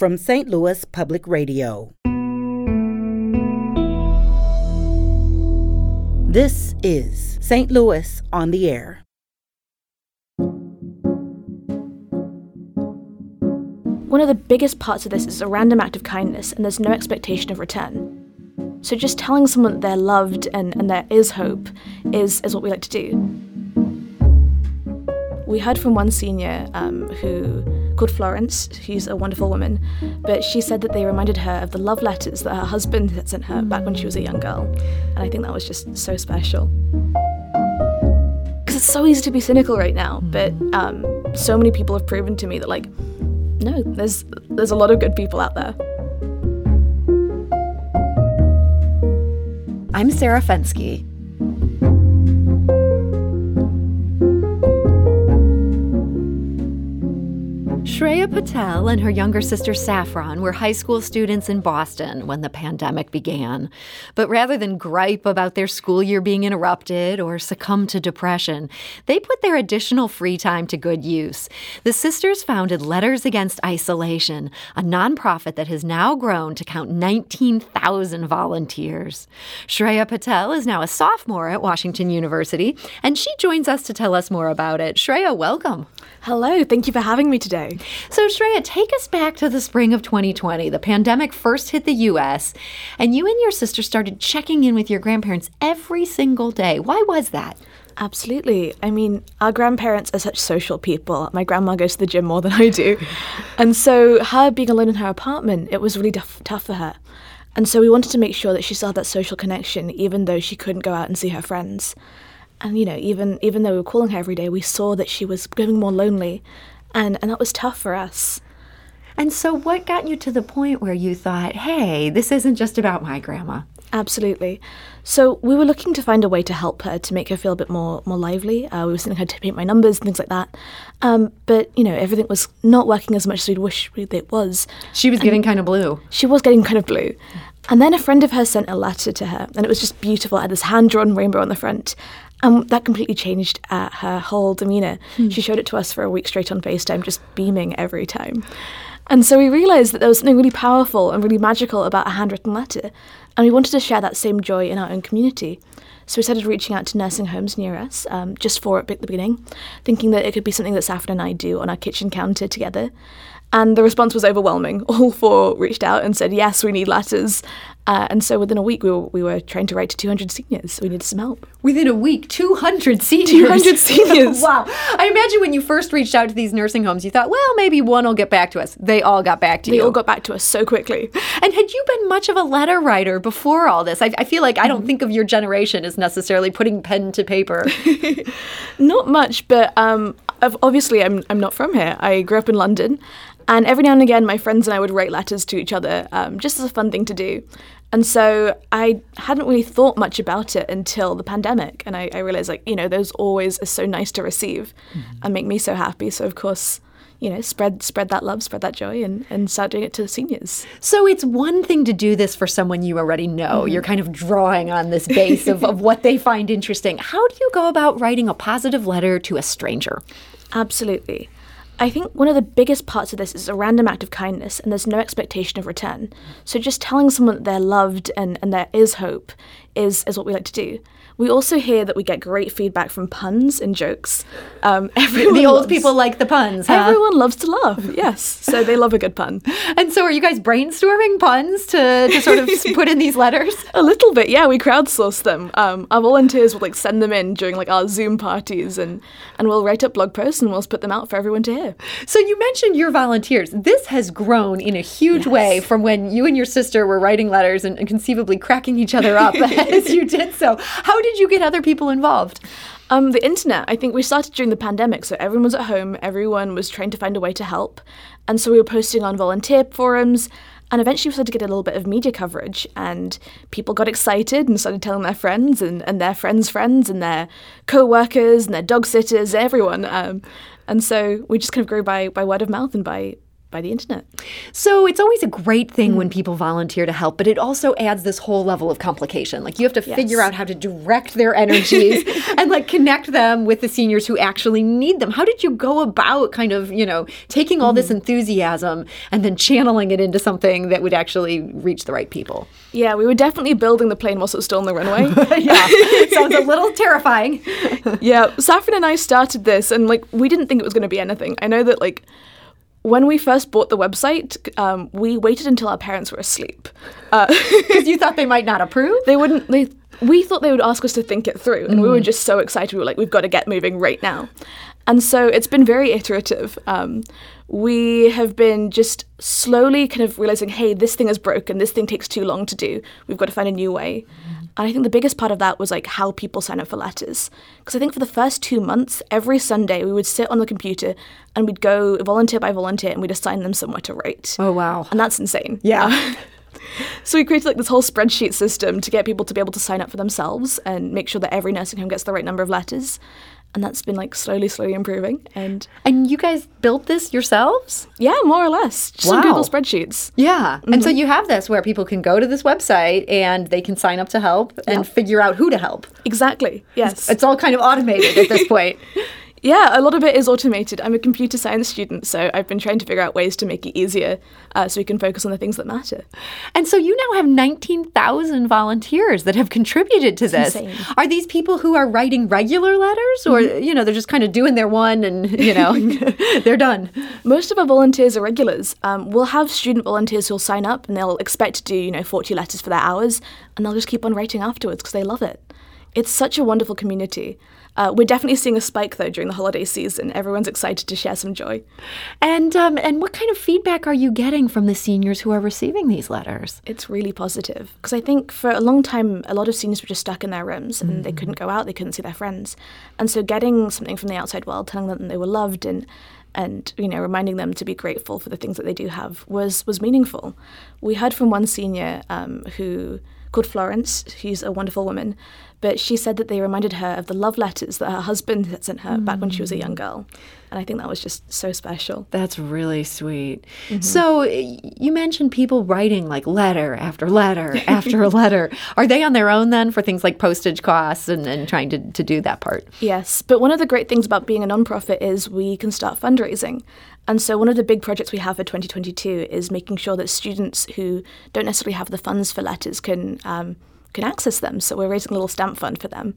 from St. Louis Public Radio. This is St. Louis on the Air. One of the biggest parts of this is a random act of kindness, and there's no expectation of return. So just telling someone that they're loved and, and there is hope is, is what we like to do. We heard from one senior um, who called Florence, who's a wonderful woman, but she said that they reminded her of the love letters that her husband had sent her back when she was a young girl. And I think that was just so special. Because it's so easy to be cynical right now, but um, so many people have proven to me that, like, no, there's there's a lot of good people out there. I'm Sarah Fenske. Shreya Patel and her younger sister Saffron were high school students in Boston when the pandemic began. But rather than gripe about their school year being interrupted or succumb to depression, they put their additional free time to good use. The sisters founded Letters Against Isolation, a nonprofit that has now grown to count 19,000 volunteers. Shreya Patel is now a sophomore at Washington University, and she joins us to tell us more about it. Shreya, welcome. Hello, thank you for having me today. So, Shreya, take us back to the spring of 2020. The pandemic first hit the U.S., and you and your sister started checking in with your grandparents every single day. Why was that? Absolutely. I mean, our grandparents are such social people. My grandma goes to the gym more than I do. and so, her being alone in her apartment, it was really tough, tough for her. And so, we wanted to make sure that she still had that social connection, even though she couldn't go out and see her friends. And, you know, even, even though we were calling her every day, we saw that she was getting more lonely and and that was tough for us. And so, what got you to the point where you thought, hey, this isn't just about my grandma? Absolutely. So we were looking to find a way to help her to make her feel a bit more more lively. Uh, we were sending her to paint my numbers and things like that. Um, but you know everything was not working as much as we'd wish it was. She was and getting kind of blue. She was getting kind of blue. And then a friend of hers sent a letter to her, and it was just beautiful. It had this hand drawn rainbow on the front. And that completely changed uh, her whole demeanour. Mm. She showed it to us for a week straight on FaceTime, just beaming every time. And so we realised that there was something really powerful and really magical about a handwritten letter, and we wanted to share that same joy in our own community. So we started reaching out to nursing homes near us, um, just for at the beginning, thinking that it could be something that Saffron and I do on our kitchen counter together. And the response was overwhelming. All four reached out and said, yes, we need letters. Uh, and so within a week, we were, we were trying to write to 200 seniors. So we needed some help. Within a week, 200 seniors. 200 seniors. wow. I imagine when you first reached out to these nursing homes, you thought, well, maybe one will get back to us. They all got back to they you. They all got back to us so quickly. And had you been much of a letter writer before all this? I, I feel like I don't mm-hmm. think of your generation as necessarily putting pen to paper. not much, but um, obviously I'm, I'm not from here. I grew up in London. And every now and again, my friends and I would write letters to each other um, just as a fun thing to do. And so I hadn't really thought much about it until the pandemic. And I, I realized, like, you know, those always are so nice to receive mm-hmm. and make me so happy. So, of course, you know, spread spread that love, spread that joy, and, and start doing it to the seniors. So it's one thing to do this for someone you already know. Mm-hmm. You're kind of drawing on this base of, of what they find interesting. How do you go about writing a positive letter to a stranger? Absolutely. I think one of the biggest parts of this is a random act of kindness and there's no expectation of return. So just telling someone that they're loved and, and there is hope is, is what we like to do. We also hear that we get great feedback from puns and jokes. Um, everyone the old loves, people like the puns. Huh? Everyone loves to laugh. Yes, so they love a good pun. And so, are you guys brainstorming puns to, to sort of put in these letters? A little bit, yeah. We crowdsource them. Um, our volunteers will like send them in during like our Zoom parties, and and we'll write up blog posts and we'll put them out for everyone to hear. So you mentioned your volunteers. This has grown in a huge yes. way from when you and your sister were writing letters and, and conceivably cracking each other up as you did so. How did you get other people involved? Um, the internet. I think we started during the pandemic, so everyone was at home, everyone was trying to find a way to help. And so we were posting on volunteer forums, and eventually we started to get a little bit of media coverage, and people got excited and started telling their friends and, and their friends' friends and their co workers and their dog sitters, everyone. Um, and so we just kind of grew by, by word of mouth and by by the internet. So it's always a great thing when mm. people volunteer to help, but it also adds this whole level of complication. Like you have to figure out how to direct their energies and like connect them with the seniors who actually need them. How did you go about kind of, you know, taking all this mm. enthusiasm and then channeling it into something that would actually reach the right people? Yeah, we were definitely building the plane whilst it was still on the runway. yeah. It sounds a little terrifying. yeah, Saffron and I started this, and like we didn't think it was going to be anything. I know that like when we first bought the website, um, we waited until our parents were asleep. Uh, Because you thought they might not approve? they wouldn't. They we thought they would ask us to think it through, and we were just so excited. We were like, we've got to get moving right now. And so it's been very iterative. Um, we have been just slowly kind of realizing, hey, this thing is broken. This thing takes too long to do. We've got to find a new way. And I think the biggest part of that was like how people sign up for letters. Because I think for the first two months, every Sunday we would sit on the computer and we'd go volunteer by volunteer and we'd assign them somewhere to write. Oh, wow. And that's insane. Yeah. So we created like this whole spreadsheet system to get people to be able to sign up for themselves and make sure that every nursing home gets the right number of letters. And that's been like slowly, slowly improving. And And you guys built this yourselves? yeah, more or less. Just Wow. Google spreadsheets. Yeah. And so mm-hmm. you have this where people can go to this website and they can sign up to help and figure out who to help. Exactly. Yes. It's all kind of automated at this point. Yeah, a lot of it is automated. I'm a computer science student, so I've been trying to figure out ways to make it easier uh, so we can focus on the things that matter. And so you now have 19,000 volunteers that have contributed to this. Are these people who are writing regular letters or, you know, they're just kind of doing their one and, you know, they're done? Most of our volunteers are regulars. Um, we'll have student volunteers who'll sign up and they'll expect to do, you know, 40 letters for their hours and they'll just keep on writing afterwards because they love it. It's such a wonderful community. Uh, we're definitely seeing a spike though during the holiday season. Everyone's excited to share some joy. And um, and what kind of feedback are you getting from the seniors who are receiving these letters? It's really positive because I think for a long time, a lot of seniors were just stuck in their rooms and they couldn't go out, they couldn't see their friends. And so getting something from the outside world telling them that they were loved and and you know reminding them to be grateful for the things that they do have was was meaningful. We heard from one senior um, who called Florence. She's a wonderful woman, but she said that they reminded her of the love letters that her husband had sent her back when she was a young girl, and I think that was just so special. That's really sweet. So you mentioned people writing like letter after letter after letter. Are they on their own then for things like postage costs and, and trying to, to do that part? Yes, but one of the great things about being a nonprofit is we can start fundraising. And so one of the big projects we have for 2022 is making sure that students who don't necessarily have the funds for letters can um, can access them. So we're raising a little stamp fund for them,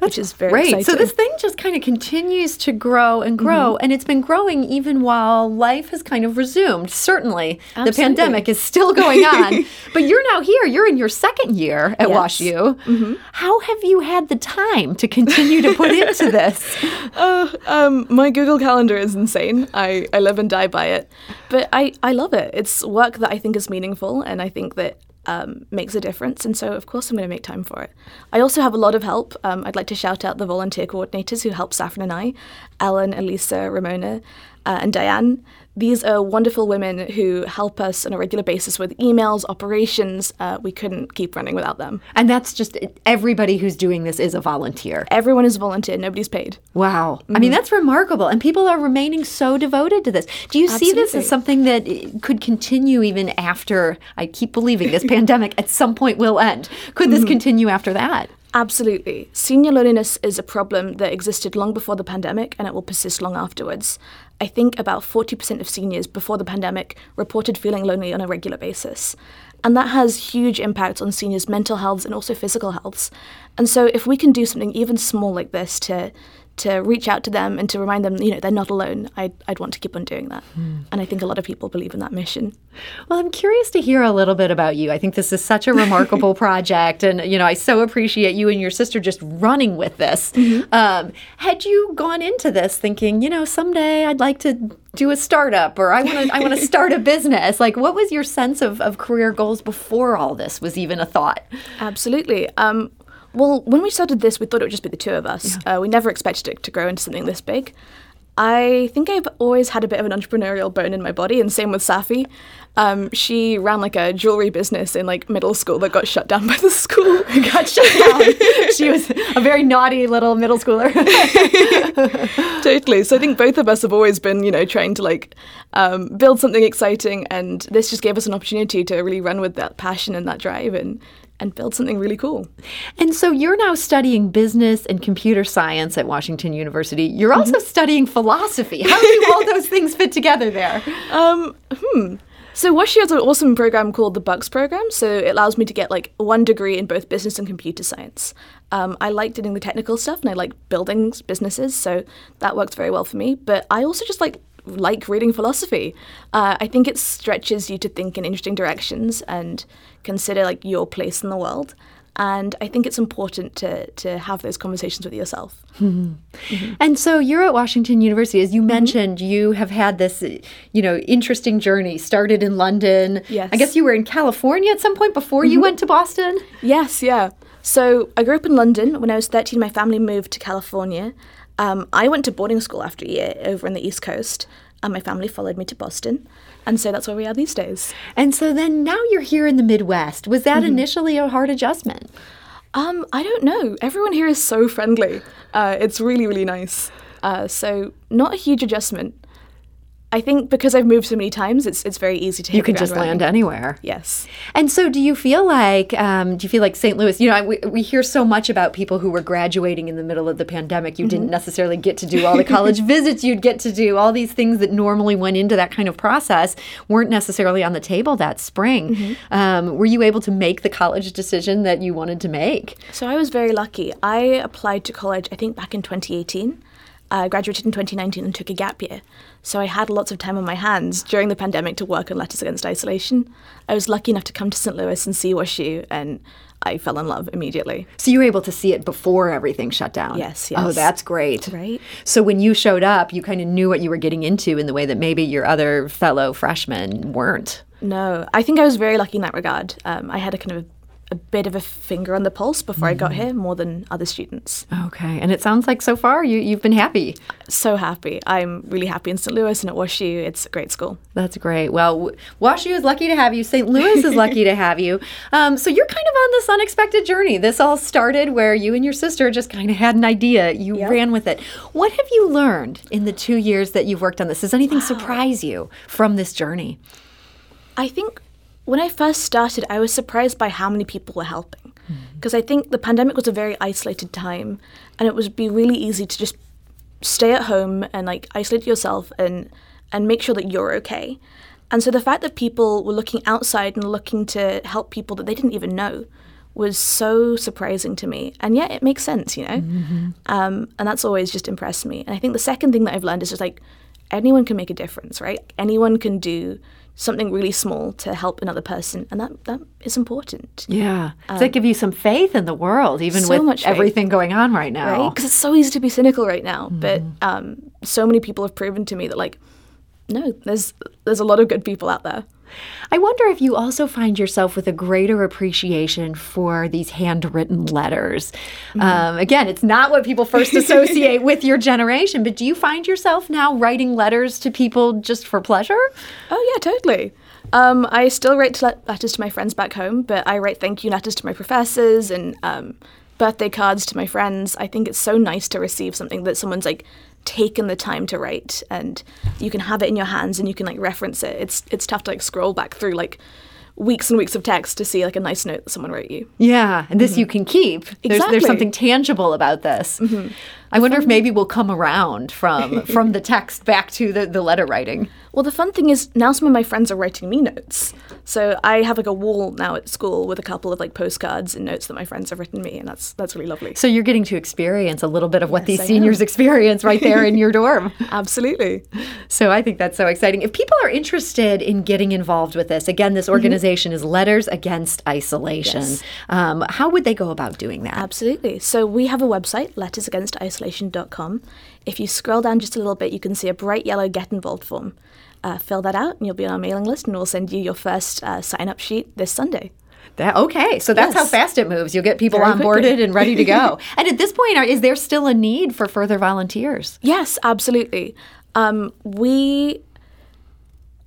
which is very Great. exciting. So this thing just kind of continues to grow and grow, mm-hmm. and it's been growing even while life has kind of resumed. Certainly, the pandemic is still going on, but you're now here. You're in your second year at Yes. WashU. Mm-hmm. How have you had the time to continue to put into this? Oh, um, my Google Calendar is insane. I, I live and die by it. But I, I love it. It's work that I think is meaningful and I think that um, makes a difference. And so, of course, I'm going to make time for it. I also have a lot of help. Um, I'd like to shout out the volunteer coordinators who help Saffron and I Ellen, Elisa, Ramona, uh, and Diane. These are wonderful women who help us on a regular basis with emails, operations. Uh, we couldn't keep running without them. And that's just everybody who's doing this is a volunteer. Everyone is volunteer, nobody's paid. Wow. I mean, that's remarkable. And people are remaining so devoted to this. Do you see this as something that eh, could continue even after, I keep believing this pandemic at some point will end? Could this continue after that? Absolutely. Senior loneliness is a problem that existed long before the pandemic and it will persist long afterwards. I think about 40% of seniors before the pandemic reported feeling lonely on a regular basis. And that has huge impacts on seniors' mental health and also physical healths. And so if we can do something even small like this to to reach out to them and to remind them, you know, they're not alone, I'd, I'd want to keep on doing that. And I think a lot of people believe in that mission. Well, I'm curious to hear a little bit about you. I think this is such a remarkable project. And, you know, I so appreciate you and your sister just running with this. Um, had you gone into this thinking, you know, someday I'd like to do a startup or I want to I want to start a business? Like, what was your sense of, of career goals before all this was even a thought? Absolutely. Um, well, when we started this, we thought it would just be the two of us. Uh, we never expected it to grow into something this big. I think I've always had a bit of an entrepreneurial bone in my body, and same with Safi. Um, she ran like a jewelry business in like middle school that got shut down by the school. got shut down. she was a very naughty little middle schooler. totally. So I think both of us have always been, you know, trying to like um, build something exciting, and this just gave us an opportunity to really run with that passion and that drive and and build something really cool. And so you're now studying business and computer science at Washington University. You're also mm-hmm. studying philosophy. How do all those things fit together there? Um, hmm. So WashU has an awesome program called the Bucks program. So it allows me to get like one degree in both business and computer science. Um, I like doing the technical stuff and I like building businesses, so that works very well for me. But I also just like like reading philosophy. Uh, I think it stretches you to think in interesting directions and consider like your place in the world. And I think it's important to to have those conversations with yourself. Mm-hmm. Mm-hmm. And so you're at Washington University, as you mm-hmm. mentioned. You have had this, you know, interesting journey. Started in London. Yes. I guess you were in California at some point before you mm-hmm. went to Boston. Yes. Yeah. So I grew up in London. When I was 13, my family moved to California. Um, I went to boarding school after a year over on the East Coast, and my family followed me to Boston. And so that's where we are these days. And so then now you're here in the Midwest. Was that mm-hmm. initially a hard adjustment? Um, I don't know. Everyone here is so friendly. Uh, it's really, really nice. Uh, so not a huge adjustment. I think because I've moved so many times, it's it's very easy to. you can just running. land anywhere. Yes. And so, do you feel like um, do you feel like St. Louis? You know, we we hear so much about people who were graduating in the middle of the pandemic. You mm-hmm. didn't necessarily get to do all the college visits you'd get to do. All these things that normally went into that kind of process weren't necessarily on the table that spring. Mm-hmm. Um, were you able to make the college decision that you wanted to make? So I was very lucky. I applied to college. I think back in 2018. I graduated in 2019 and took a gap year. So I had lots of time on my hands during the pandemic to work on Letters Against Isolation. I was lucky enough to come to St. Louis and see WashU, and I fell in love immediately. So you were able to see it before everything shut down? Yes, yes. Oh, that's great. Right. So when you showed up, you kind of knew what you were getting into in the way that maybe your other fellow freshmen weren't. No, I think I was very lucky in that regard. Um, I had a kind of a bit of a finger on the pulse before mm-hmm. I got mm-hmm. here more than other students. Okay, and it sounds like so far you, you've been happy. So happy. I'm really happy in St. Louis and at WashU. It's a great school. That's great. Well, WashU is lucky to have you. St. Louis is lucky to have you. Um, so you're kind of on this unexpected journey. This all started where you and your sister just kind of had an idea. You yep. ran with it. What have you learned in the two years that you've worked on this? Does anything wow. surprise you from this journey? I think when I first started, I was surprised by how many people were helping. Because mm-hmm. I think the pandemic was a very isolated time, and it would be really easy to just stay at home and like isolate yourself and and make sure that you're okay. And so the fact that people were looking outside and looking to help people that they didn't even know was so surprising to me. And yet it makes sense, you know? Mm-hmm. Um, and that's always just impressed me. And I think the second thing that I've learned is just like anyone can make a difference, right? Anyone can do something really small to help another person, and that that is important. Yeah, um, does that give you some faith in the world, even so with everything going on right now? Right, because it's so easy to be cynical right now, mm-hmm. but um, so many people have proven to me that like, no, there's there's a lot of good people out there. I wonder if you also find yourself with a greater appreciation for these handwritten letters. Mm-hmm. Um, again, it's not what people first associate with your generation, but do you find yourself now writing letters to people just for pleasure? Oh, yeah, totally. Um, I still write letters to my friends back home, but I write thank you letters to my professors and um, birthday cards to my friends. I think it's so nice to receive something that someone's like taken the time to write and you can have it in your hands and you can like reference it. It's it's tough to like scroll back through like weeks and weeks of text to see like a nice note that someone wrote you. Yeah, and this mm-hmm. you can keep. There's, exactly. there's something tangible about this. Mm-hmm. I wonder if maybe we'll come around from from the text back to the, the letter writing. Well, the fun thing is now some of my friends are writing me notes. So I have like a wall now at school with a couple of like postcards and notes that my friends have written me, and that's that's really lovely. So you're getting to experience a little bit of what yes, these I seniors am. experience right there in your dorm. Absolutely. So I think that's so exciting. If people are interested in getting involved with this, again, this mm-hmm. organization mm-hmm. is Letters Against Isolation. Yes. Um, how would they go about doing that? Absolutely. So we have a website, lettersagainstisolation.com. If you scroll down just a little bit, you can see a bright yellow Get Involved form uh, fill that out and you'll be on our mailing list and we'll send you your first uh, sign up sheet this Sunday. That, okay, so that's how fast it moves. You'll get people Very onboarded quickly. and ready to go. and at this point, are, is there still a need for further volunteers? Yes, absolutely. Um, we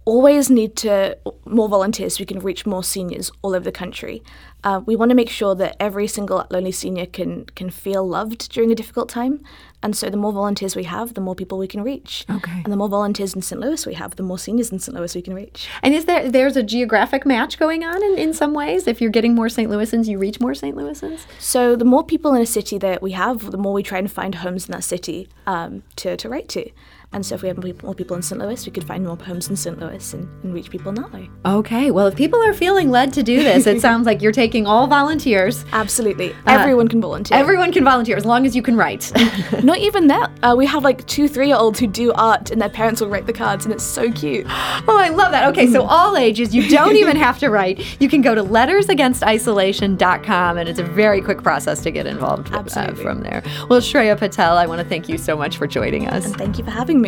always need to more volunteers so we can reach more seniors all over the country. Uh, we want to make sure that every single lonely senior can can feel loved during a difficult time, and so the more volunteers we have, the more people we can reach. Okay. And the more volunteers in St. Louis we have, the more seniors in St. Louis we can reach. And is there there's a geographic match going on in, in some ways? If you're getting more St. Louisans, you reach more St. Louisans? So the more people in a city that we have, the more we try and find homes in that city um, to, to write to. And so if we have more people, in St. Louis, we could find more homes in St. Louis and, and reach people in that way. Okay, well, if people are feeling led to do this, it sounds like you're taking all volunteers. Absolutely. Everyone can volunteer. Everyone can volunteer as long as you can write. Not even that. Uh, we have like two, three year olds who do art and their parents will write the cards and it's so cute. Oh, I love that. Okay, so all ages, you don't even have to write. You can go to lettersagainstisolation.com, and it's a very quick process to get involved with, uh, Absolutely. from there. Well, Shreya Patel, I want to thank you so much for joining us. And thank you for having me.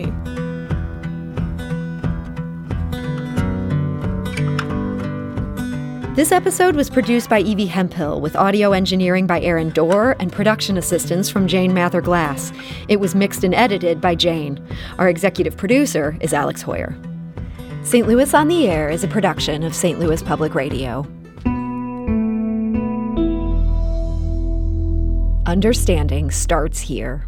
This episode was produced by Evie Hemphill with audio engineering by Aaron Doerr and production assistance from Jane Mather Glass. It was mixed and edited by Jane. Our executive producer is Alex Heuer. St. Louis on the Air is a production of St. Louis Public Radio. Understanding starts here.